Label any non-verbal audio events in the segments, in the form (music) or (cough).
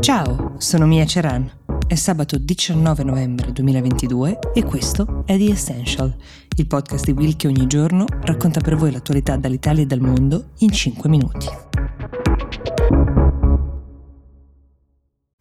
Ciao, sono Mia Ceran. È sabato 19 novembre 2022 e questo è The Essential, il podcast di Will che ogni giorno racconta per voi l'attualità dall'Italia e dal mondo in 5 minuti.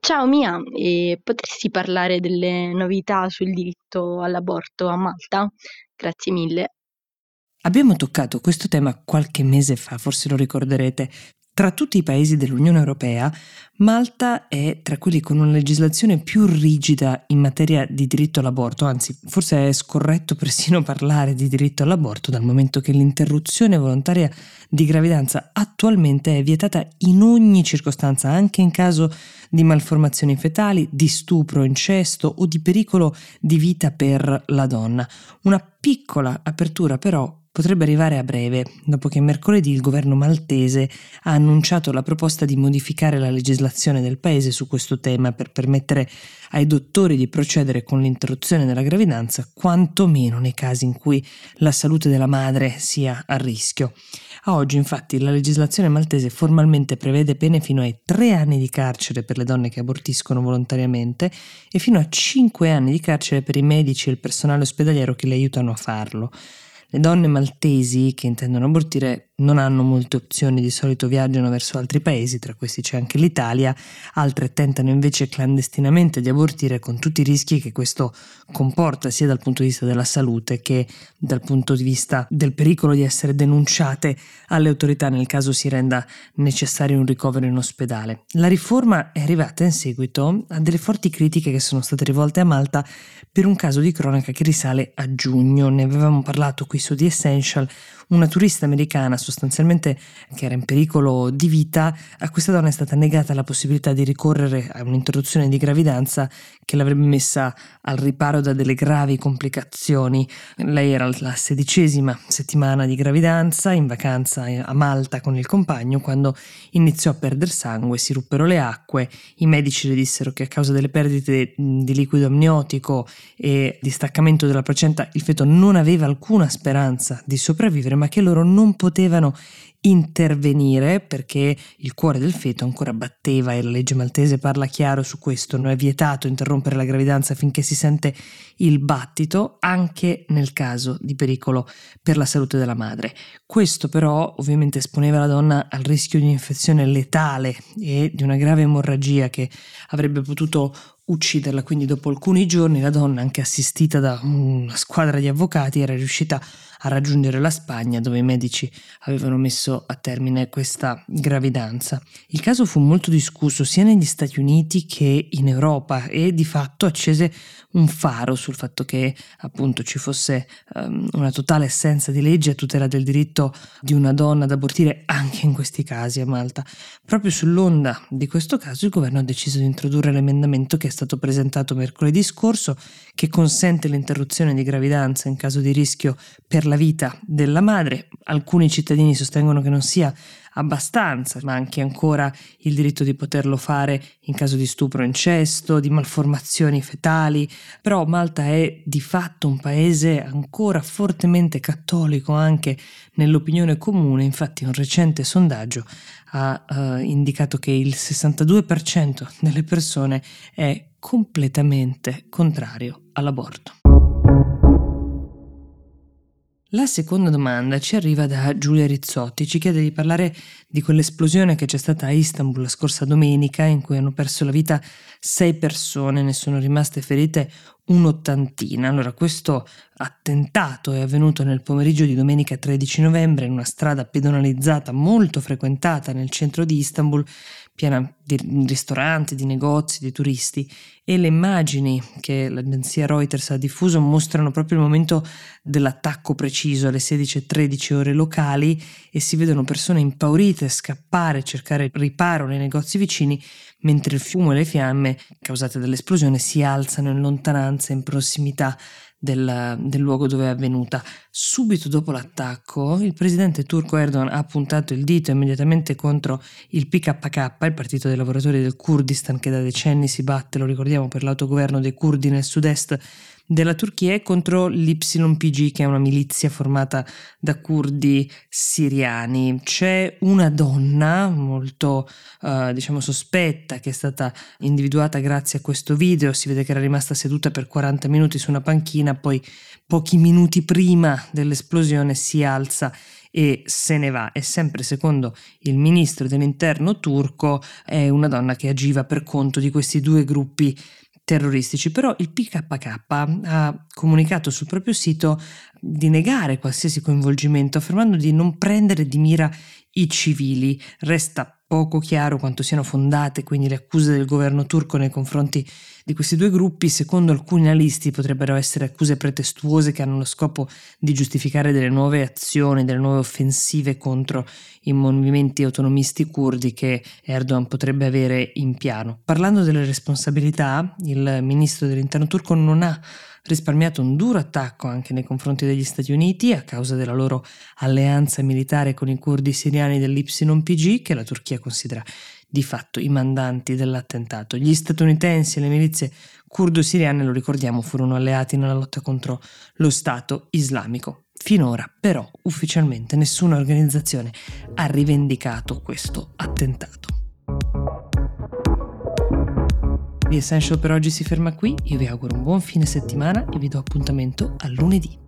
Ciao Mia, e potresti parlare delle novità sul diritto all'aborto a Malta? Grazie mille. Abbiamo toccato questo tema qualche mese fa, forse lo ricorderete, tra tutti i paesi dell'Unione Europea, Malta è tra quelli con una legislazione più rigida in materia di diritto all'aborto, anzi forse è scorretto (laughs) persino parlare di diritto all'aborto dal momento che l'interruzione volontaria di gravidanza attualmente è vietata in ogni circostanza, anche in caso di malformazioni fetali, di stupro, incesto o di pericolo di vita per la donna. Una piccola apertura però potrebbe arrivare a breve, dopo che mercoledì il governo maltese ha annunciato la proposta di modificare la legislazione del paese su questo tema per permettere ai dottori di procedere con l'interruzione della gravidanza, quantomeno nei casi in cui la salute della madre sia a rischio. A oggi infatti la legislazione maltese formalmente prevede pene fino ai tre anni di carcere per le donne che abortiscono volontariamente e fino a cinque anni di carcere per i medici e il personale ospedaliero che le aiutano a farlo. Le donne maltesi che intendono abortire non hanno molte opzioni, di solito viaggiano verso altri paesi, tra questi c'è anche l'Italia, altre tentano invece clandestinamente di abortire con tutti i rischi che questo comporta sia dal punto di vista della salute che dal punto di vista del pericolo di essere denunciate alle autorità nel caso si renda necessario un ricovero in ospedale. La riforma è arrivata in seguito a delle forti critiche che sono state rivolte a Malta per un caso di cronaca che risale a giugno, ne avevamo parlato qui su The Essential, una turista americana sostanzialmente che era in pericolo di vita, a questa donna è stata negata la possibilità di ricorrere a un'interruzione di gravidanza che l'avrebbe messa al riparo da delle gravi complicazioni. Lei era alla sedicesima settimana di gravidanza, in vacanza a Malta con il compagno, quando iniziò a perdere sangue, si ruppero le acque, i medici le dissero che a causa delle perdite di liquido amniotico e di staccamento della placenta il feto non aveva alcuna speranza di sopravvivere, ma che loro non Bueno, intervenire perché il cuore del feto ancora batteva e la legge maltese parla chiaro su questo, non è vietato interrompere la gravidanza finché si sente il battito anche nel caso di pericolo per la salute della madre. Questo però ovviamente esponeva la donna al rischio di infezione letale e di una grave emorragia che avrebbe potuto ucciderla, quindi dopo alcuni giorni la donna, anche assistita da una squadra di avvocati, era riuscita a raggiungere la Spagna dove i medici avevano messo a termine questa gravidanza. Il caso fu molto discusso sia negli Stati Uniti che in Europa e di fatto accese un faro sul fatto che appunto ci fosse um, una totale assenza di legge a tutela del diritto di una donna ad abortire anche in questi casi a Malta. Proprio sull'onda di questo caso il governo ha deciso di introdurre l'emendamento che è stato presentato mercoledì scorso che consente l'interruzione di gravidanza in caso di rischio per la vita della madre. Alcuni cittadini sostengono che non sia abbastanza, ma anche ancora il diritto di poterlo fare in caso di stupro incesto, di malformazioni fetali, però Malta è di fatto un paese ancora fortemente cattolico anche nell'opinione comune, infatti un recente sondaggio ha uh, indicato che il 62% delle persone è completamente contrario all'aborto. La seconda domanda ci arriva da Giulia Rizzotti, ci chiede di parlare di quell'esplosione che c'è stata a Istanbul la scorsa domenica in cui hanno perso la vita sei persone, ne sono rimaste ferite un'ottantina. Allora, questo attentato è avvenuto nel pomeriggio di domenica 13 novembre in una strada pedonalizzata molto frequentata nel centro di Istanbul, piena di ristoranti, di negozi, di turisti e le immagini che l'agenzia Reuters ha diffuso mostrano proprio il momento dell'attacco preciso alle 16.13 ore locali e si vedono persone impaurite scappare, cercare riparo nei negozi vicini mentre il fumo e le fiamme causate dall'esplosione si alzano in lontananza in prossimità del, del, luogo dove è avvenuta. Subito dopo l'attacco, il presidente turco Erdogan ha puntato il dito immediatamente contro il PKK, il partito dei lavoratori del Kurdistan che da decenni si batte, lo ricordiamo, per l'autogoverno dei curdi nel sud-est della Turchia contro l'YPG, che è una milizia formata da curdi siriani. C'è una donna molto, uh, diciamo, sospetta che è stata individuata grazie a questo video. Si vede che era rimasta seduta per 40 minuti su una panchina, poi pochi minuti prima dell'esplosione si alza e se ne va. E sempre secondo il ministro dell'interno turco è una donna che agiva per conto di questi due gruppi terroristici, però il PKK ha comunicato sul proprio sito di negare qualsiasi coinvolgimento, affermando di non prendere di mira i civili. Resta poco chiaro quanto siano fondate quindi le accuse del governo turco nei confronti di questi due gruppi. Secondo alcuni analisti potrebbero essere accuse pretestuose che hanno lo scopo di giustificare delle nuove azioni, delle nuove offensive contro i movimenti autonomisti curdi che Erdogan potrebbe avere in piano. Parlando delle responsabilità, il ministro dell'interno turco non ha risparmiato un duro attacco anche nei confronti degli Stati Uniti a causa della loro alleanza militare con i curdi siriani dell'YPG che la Turchia considera di fatto i mandanti dell'attentato. Gli statunitensi e le milizie curdo-siriane, lo ricordiamo, furono alleati nella lotta contro lo Stato islamico. Finora però ufficialmente nessuna organizzazione ha rivendicato questo attentato. The Essential per oggi si ferma qui, io vi auguro un buon fine settimana e vi do appuntamento a lunedì.